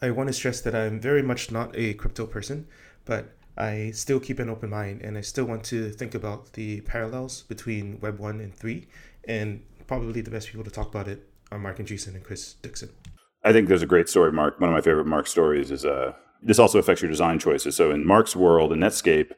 I want to stress that I'm very much not a crypto person, but I still keep an open mind and I still want to think about the parallels between Web 1 and 3. And probably the best people to talk about it are Marc Andreessen and Chris Dixon. I think there's a great story, Marc. One of my favorite Marc stories is uh, this also affects your design choices. So in Marc's world, in Netscape,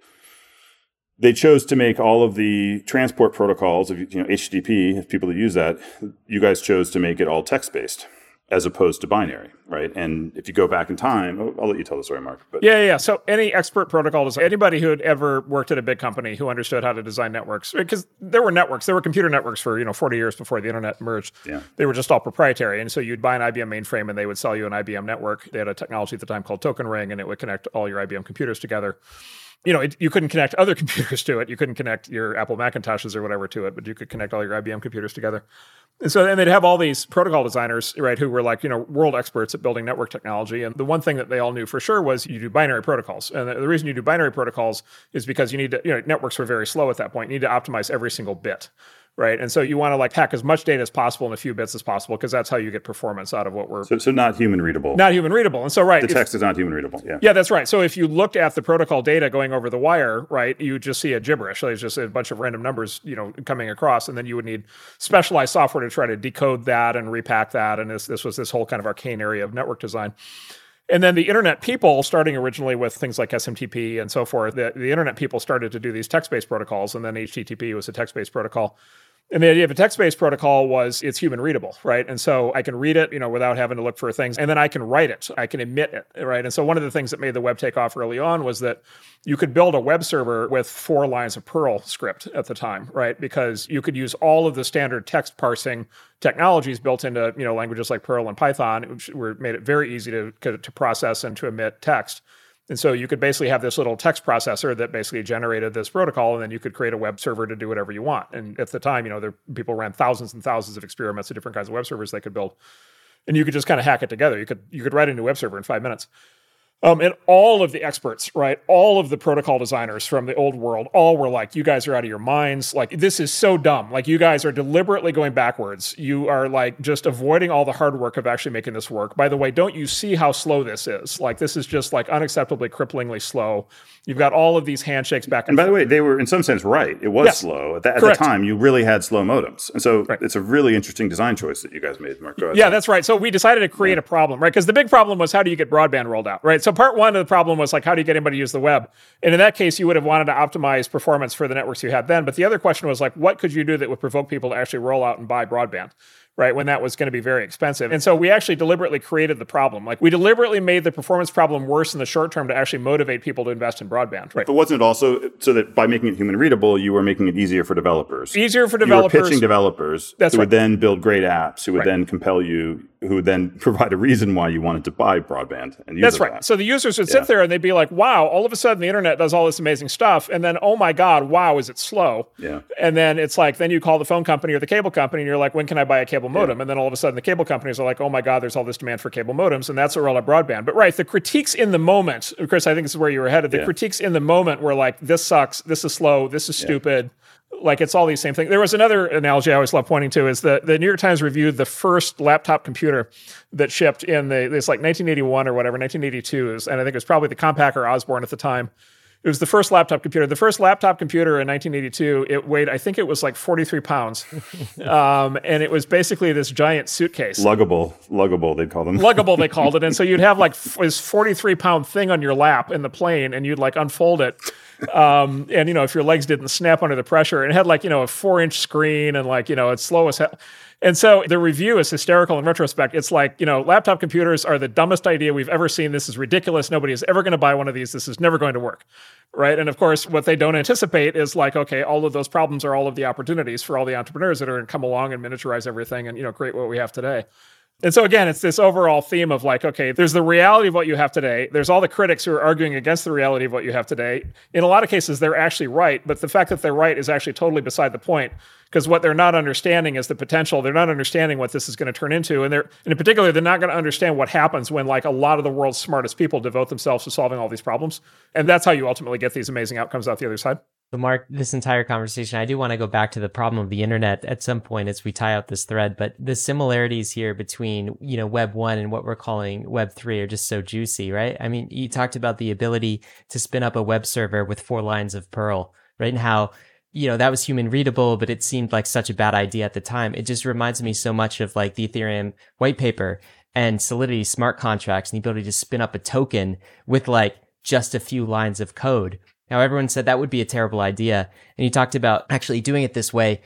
they chose to make all of the transport protocols of you know HTTP, if people that use that, you guys chose to make it all text based as opposed to binary, right? And if you go back in time, I'll, I'll let you tell the story, Marc. But yeah, yeah. So any expert protocol design, anybody who had ever worked at a big company who understood how to design networks, because there were networks, there were computer networks for you know 40 years before the internet emerged. Yeah. They were just all proprietary, and so you'd buy an IBM mainframe, and they would sell you an IBM network. They had a technology at the time called Token Ring, and it would connect all your IBM computers together you know, it, you couldn't connect other computers to it. You couldn't connect your Apple Macintoshes or whatever to it, but you could connect all your IBM computers together. And so, and they'd have all these protocol designers, right, who were like, you know, world experts at building network technology. And the one thing that they all knew for sure was you do binary protocols. And the, reason you do binary protocols is because you need to, you know, networks were very slow at that point. You need to optimize every single bit right? And so you want to like pack as much data as possible in a few bits as possible because that's how you get performance out of what we're. So, so not human readable. Not human readable. And so, right. The text is not human readable. Yeah. Yeah, that's right. So if you looked at the protocol data going over the wire, right, you just see a gibberish. It's just a bunch of random numbers, you know, coming across. And then you would need specialized software to try to decode that and repack that. And this, this was this whole kind of arcane area of network design. And then the internet people, starting originally with things like SMTP and so forth, the, the internet people started to do these text based protocols. And then HTTP was a text based protocol. And the idea of a text-based protocol was it's human readable, right? And so I can read it, you know, without having to look for things, and then I can write it, I can emit it, right? And so one of the things that made the web take off early on was that you could build a web server with four lines of Perl script at the time, right? Because you could use all of the standard text parsing technologies built into, you know, languages like Perl and Python, which were made it very easy to to process and to emit text. And so you could basically have this little text processor that basically generated this protocol, and then you could create a web server to do whatever you want. And at the time, you know, there, people ran thousands and thousands of experiments of different kinds of web servers they could build, and you could just kind of hack it together. You could you could write a new web server in five minutes. Um, and all of the experts, right, all of the protocol designers from the old world, all were like, "You guys are out of your minds! Like this is so dumb! Like you guys are deliberately going backwards. You are like just avoiding all the hard work of actually making this work. By the way, don't you see how slow this is? Like this is just like unacceptably, cripplingly slow. You've got all of these handshakes back and, and by the way, they were in some sense right. It was yes. slow at, the, at the, time. You really had slow modems, and so right. it's a really interesting design choice that you guys made, Marc. Yeah, that's right. So we decided to create yeah. a problem, right? Because the big problem was how do you get broadband rolled out, right? So part one of the problem was like how do you get anybody to use the web? And in that case, you would have wanted to optimize performance for the networks you had then. But the other question was like, what could you do that would provoke people to actually roll out and buy broadband? Right? When that was going to be very expensive. And so we actually deliberately created the problem. Like we deliberately made the performance problem worse in the short term to actually motivate people to invest in broadband, right? But wasn't it also so that by making it human readable, you were making it easier for developers? Easier for developers. You were pitching developers That's who right. would then build great apps, who would right. then compel you who would then provide a reason why you wanted to buy broadband and use That's right. That. So the users would sit there and they'd be like, "Wow, all of a sudden the internet does all this amazing stuff," and then, "Oh my God, wow, is it slow?" Yeah. And then it's like, then you call the phone company or the cable company, and you're like, "When can I buy a cable modem?" Yeah. And then all of a sudden the cable companies are like, "Oh my God, there's all this demand for cable modems," and that's all the broadband. But right, the critiques in the moment, Chris, I think this is where you were headed. The yeah. critiques in the moment were like, "This sucks. This is slow. This is stupid." Yeah like it's all these same things. There was another analogy I always love pointing to is that the New York Times reviewed the first laptop computer that shipped in the it's like 1981 or whatever, 1982 is, and I think it was probably the Compaq or Osborne at the time. It was the first laptop computer. The first laptop computer in 1982, it weighed, I think it was like 43 pounds. Um, and it was basically this giant suitcase. Luggable, luggable, they'd call them. Luggable, they called it. And so you'd have like this 43 pound thing on your lap in the plane and you'd like unfold it um, and you know, if your legs didn't snap under the pressure, and it had like you know a four inch screen and like you know it's slow as hell. And so the review is hysterical in retrospect. It's like, you know, laptop computers are the dumbest idea we've ever seen. This is ridiculous. Nobody is ever going to buy one of these. This is never going to work. Right. And of course, what they don't anticipate is like, okay, all of those problems are all of the opportunities for all the entrepreneurs that are going to come along and miniaturize everything and, you know, create what we have today. And so again, it's this overall theme of like, okay, there's the reality of what you have today. There's all the critics who are arguing against the reality of what you have today. In a lot of cases, they're actually right, but the fact that they're right is actually totally beside the point because what they're not understanding is the potential. They're not understanding what this is going to turn into, and they're and in particular, they're not going to understand what happens when like a lot of the world's smartest people devote themselves to solving all these problems. And that's how you ultimately get these amazing outcomes out the other side. So, Marc, this entire conversation, I do want to go back to the problem of the internet at some point as we tie out this thread. But the similarities here between, you know, Web one and what we're calling Web three are just so juicy, right? I mean, you talked about the ability to spin up a web server with four lines of Perl, right? And how, you know, that was human readable, but it seemed like such a bad idea at the time. It just reminds me so much of like the Ethereum white paper and Solidity smart contracts and the ability to spin up a token with like just a few lines of code now, everyone said that would be a terrible idea. And he talked about actually doing it this way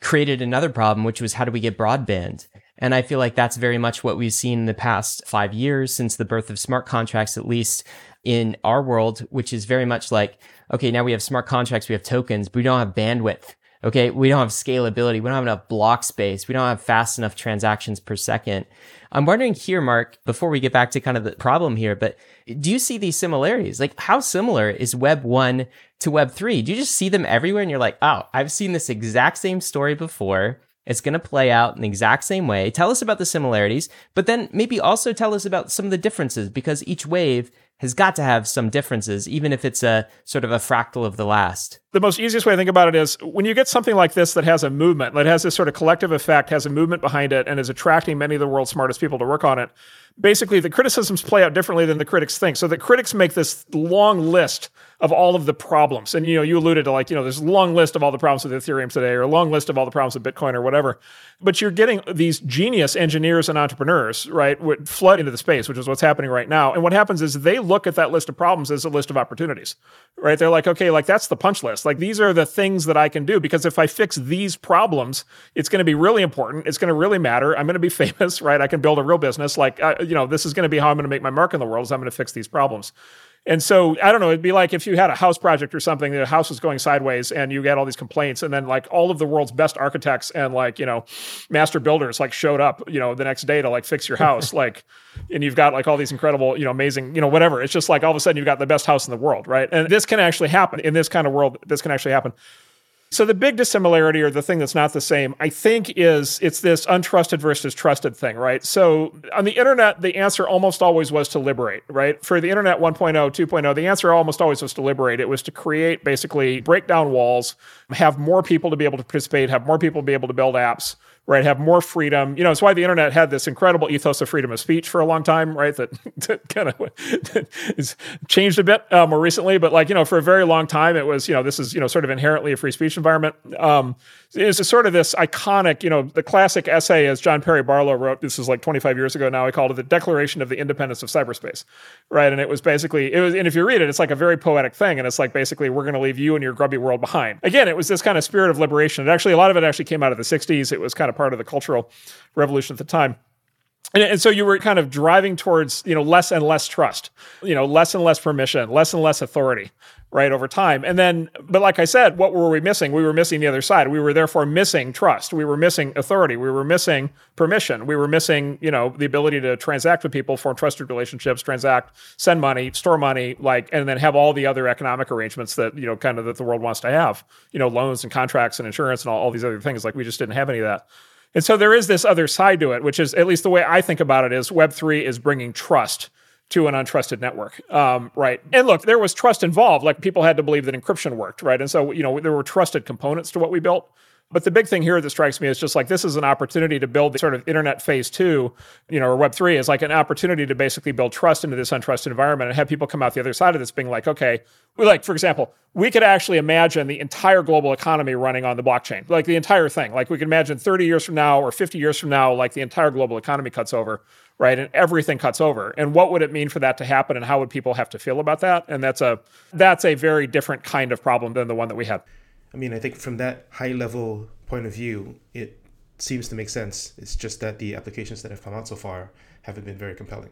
created another problem, which was how do we get broadband? And I feel like that's very much what we've seen in the past five years since the birth of smart contracts, at least in our world, which is very much like, okay, now we have smart contracts, we have tokens, but we don't have bandwidth. Okay. We don't have scalability. We don't have enough block space. We don't have fast enough transactions per second. I'm wondering here, Marc, before we get back to kind of the problem here, but do you see these similarities? Like, how similar is Web 1 to Web 3? Do you just see them everywhere and you're like, oh, I've seen this exact same story before? It's going to play out in the exact same way. Tell us about the similarities, but then maybe also tell us about some of the differences because each wave has got to have some differences, even if it's a sort of a fractal of the last. The most easiest way to think about it is when you get something like this that has a movement, that has this sort of collective effect, has a movement behind it, and is attracting many of the world's smartest people to work on it. Basically, the criticisms play out differently than the critics think. So the critics make this long list of all of the problems. And you know, you alluded to like, you know, there's a long list of all the problems with Ethereum today, or a long list of all the problems with Bitcoin or whatever. But you're getting these genius engineers and entrepreneurs, right, would flood into the space, which is what's happening right now. And what happens is they look at that list of problems as a list of opportunities. Right. They're like, okay, like that's the punch list. Like these are the things that I can do because if I fix these problems, it's going to be really important. It's going to really matter. I'm going to be famous, right? I can build a real business. Like, uh, you know, this is going to be how I'm going to make my mark in the world. Is I'm going to fix these problems. And so I don't know, it'd be like if you had a house project or something, the house was going sideways and you get all these complaints, and then like all of the world's best architects and like, you know, master builders like showed up, you know, the next day to like fix your house. like, and you've got like all these incredible, you know, amazing, you know, whatever. It's just like all of a sudden you've got the best house in the world, right? And this can actually happen in this kind of world. This can actually happen. So the big dissimilarity or the thing that's not the same, I think, is it's this untrusted versus trusted thing, right? So on the internet, the answer almost always was to liberate, right? For the internet 1.0, 2.0, the answer almost always was to liberate. It was to create basically break down walls, have more people to be able to participate, have more people be able to build apps right? Have more freedom. You know, it's why the internet had this incredible ethos of freedom of speech for a long time, right? That, that kind of has changed a bit uh, more recently, but like you know, for a very long time, it was you know this is you know sort of inherently a free speech environment. Um, it's sort of this iconic, you know, the classic essay as John Perry Barlow wrote. This is like 25 years ago now. He called it the Declaration of the Independence of Cyberspace, right? And it was basically it was, and if you read it, it's like a very poetic thing, and it's like basically we're going to leave you and your grubby world behind. Again, it was this kind of spirit of liberation. It actually a lot of it actually came out of the 60s. It was kind of part of the cultural revolution at the time. And, and, so you were kind of driving towards you know less and less trust you know less and less permission less and less authority right over time. And then but like i said what were we missing? We were missing the other side. We were therefore missing trust. We were missing authority. We were missing permission. We were missing you know the ability to transact with people form trusted relationships transact send money store money like and then have all the other economic arrangements that you know kind of that the world wants to have you know loans and contracts and insurance and all, all these other things. Like we just didn't have any of that. And so there is this other side to it, which is at least the way I think about it is Web3 is bringing trust to an untrusted network, um, right? And look, there was trust involved. Like people had to believe that encryption worked, right? And so you know there were trusted components to what we built. But the big thing here that strikes me is just like this is an opportunity to build the sort of internet phase two, you know, or web three is like an opportunity to basically build trust into this untrusted environment and have people come out the other side of this being like, okay, we like for example, we could actually imagine the entire global economy running on the blockchain, like the entire thing. Like we could imagine 30 years from now or 50 years from now, like the entire global economy cuts over, right? And everything cuts over. And what would it mean for that to happen and how would people have to feel about that? And that's a that's a very different kind of problem than the one that we had. I mean, I think from that high level point of view, it seems to make sense. It's just that the applications that have come out so far haven't been very compelling.